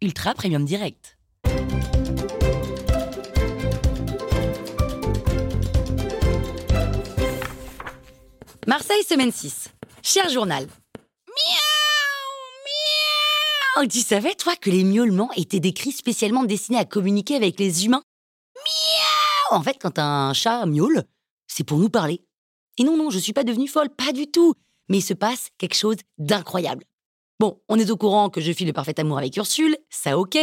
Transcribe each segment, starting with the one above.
Ultra Premium Direct. Marseille, semaine 6. Cher journal. Miaou, miaou. Tu savais, toi, que les miaulements étaient des cris spécialement destinés à communiquer avec les humains? Miaou En fait, quand un chat miaule, c'est pour nous parler. Et non, non, je suis pas devenue folle, pas du tout. Mais il se passe quelque chose d'incroyable. Bon, on est au courant que je file le parfait amour avec Ursule, ça ok.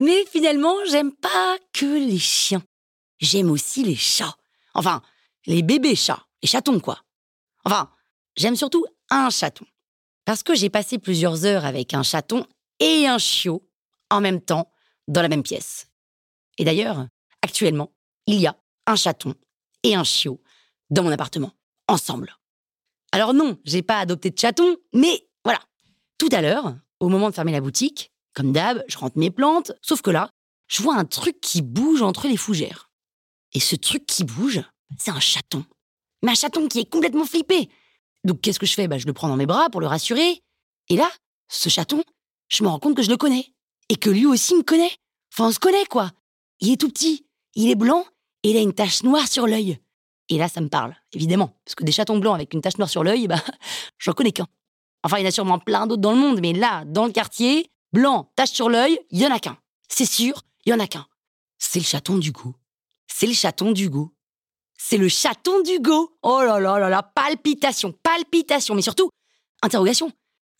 Mais finalement, j'aime pas que les chiens. J'aime aussi les chats. Enfin, les bébés chats, les chatons, quoi. Enfin, j'aime surtout un chaton. Parce que j'ai passé plusieurs heures avec un chaton et un chiot en même temps dans la même pièce. Et d'ailleurs, actuellement, il y a un chaton et un chiot dans mon appartement, ensemble. Alors non, j'ai pas adopté de chaton, mais. Tout à l'heure, au moment de fermer la boutique, comme d'hab, je rentre mes plantes, sauf que là, je vois un truc qui bouge entre les fougères. Et ce truc qui bouge, c'est un chaton. Mais un chaton qui est complètement flippé. Donc qu'est-ce que je fais? Bah, Je le prends dans mes bras pour le rassurer. Et là, ce chaton, je me rends compte que je le connais. Et que lui aussi me connaît. Enfin, on se connaît, quoi. Il est tout petit, il est blanc, et il a une tache noire sur l'œil. Et là, ça me parle, évidemment. Parce que des chatons blancs avec une tache noire sur l'œil, bah, j'en connais qu'un. Enfin, il y en a sûrement plein d'autres dans le monde, mais là, dans le quartier, blanc, tache sur l'œil, il y en a qu'un. C'est sûr, il y en a qu'un. C'est le chaton d'Hugo. C'est le chaton d'Hugo. C'est le chaton d'Hugo. Oh là là là là, palpitation, palpitation, mais surtout, interrogation.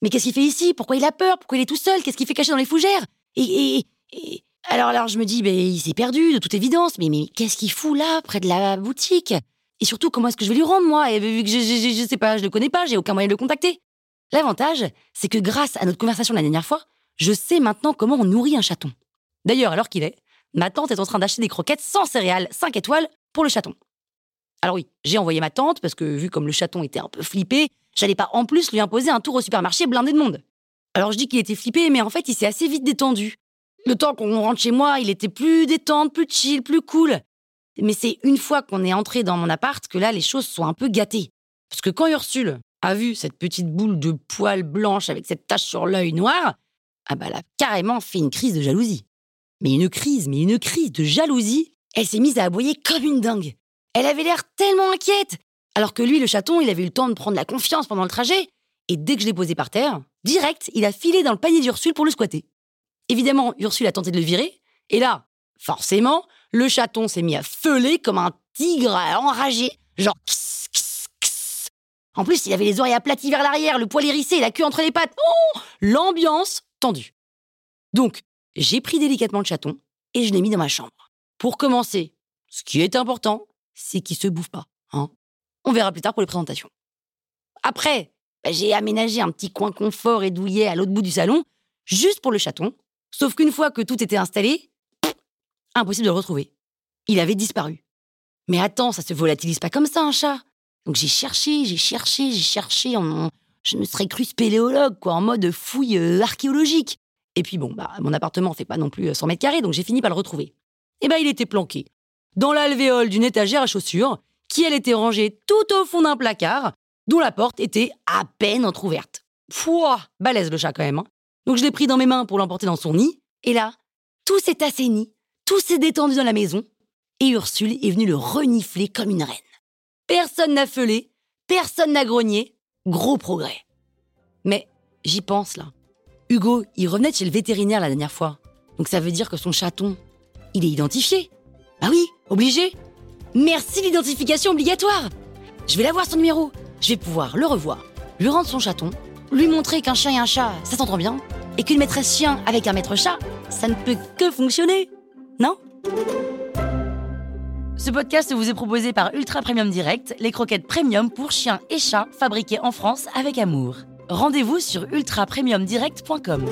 Mais qu'est-ce qu'il fait ici? Pourquoi il a peur? Pourquoi il est tout seul? Qu'est-ce qu'il fait caché dans les fougères? Et, et, et, alors, alors je me dis, ben, il s'est perdu, de toute évidence. Mais, mais qu'est-ce qu'il fout là, près de la boutique? Et surtout, comment est-ce que je vais lui rendre, moi? Et vu que je, je, je, je sais pas, je le connais pas, j'ai aucun moyen de le contacter. L'avantage, c'est que grâce à notre conversation la dernière fois, je sais maintenant comment on nourrit un chaton. D'ailleurs, alors qu'il est, ma tante est en train d'acheter des croquettes sans céréales 5 étoiles pour le chaton. Alors oui, j'ai envoyé ma tante parce que vu comme le chaton était un peu flippé, j'allais pas en plus lui imposer un tour au supermarché blindé de monde. Alors je dis qu'il était flippé, mais en fait il s'est assez vite détendu. Le temps qu'on rentre chez moi, il était plus détendu, plus chill, plus cool. Mais c'est une fois qu'on est entré dans mon appart que là les choses sont un peu gâtées. Parce que quand Ursule a vu cette petite boule de poils blanche avec cette tache sur l'œil noir, ah bah elle a carrément fait une crise de jalousie. Mais une crise, mais une crise de jalousie, elle s'est mise à aboyer comme une dingue. Elle avait l'air tellement inquiète. Alors que lui, le chaton, il avait eu le temps de prendre la confiance pendant le trajet. Et dès que je l'ai posé par terre, direct, il a filé dans le panier d'Ursule pour le squatter. Évidemment, Ursule a tenté de le virer. Et là, forcément, le chaton s'est mis à feuler comme un tigre enragé. Genre. En plus, il avait les oreilles aplaties vers l'arrière, le poil hérissé, la queue entre les pattes. Oh L'ambiance tendue. Donc, j'ai pris délicatement le chaton et je l'ai mis dans ma chambre. Pour commencer, ce qui est important, c'est qu'il se bouffe pas. Hein On verra plus tard pour les présentations. Après, bah, j'ai aménagé un petit coin confort et douillet à l'autre bout du salon, juste pour le chaton. Sauf qu'une fois que tout était installé, impossible de le retrouver. Il avait disparu. Mais attends, ça se volatilise pas comme ça, un chat. Donc j'ai cherché, j'ai cherché, j'ai cherché. Je me serais cru spéléologue, quoi, en mode fouille euh, archéologique. Et puis bon, bah, mon appartement fait pas non plus 100 mètres carrés, donc j'ai fini par le retrouver. Et ben, il était planqué dans l'alvéole d'une étagère à chaussures, qui elle était rangée tout au fond d'un placard, dont la porte était à peine entr'ouverte. Pouah, balèze le chat quand même. hein. Donc je l'ai pris dans mes mains pour l'emporter dans son nid, et là, tout s'est assaini, tout s'est détendu dans la maison, et Ursule est venue le renifler comme une reine. Personne n'a feulé, personne n'a grogné, gros progrès. Mais j'y pense là. Hugo, il revenait de chez le vétérinaire la dernière fois. Donc ça veut dire que son chaton, il est identifié. Ah oui, obligé. Merci l'identification obligatoire. Je vais l'avoir son numéro. Je vais pouvoir le revoir, lui rendre son chaton, lui montrer qu'un chien et un chat, ça s'entend bien, et qu'une maîtresse chien avec un maître chat, ça ne peut que fonctionner. Non? Ce podcast vous est proposé par Ultra Premium Direct, les croquettes premium pour chiens et chats fabriquées en France avec amour. Rendez-vous sur ultrapremiumdirect.com.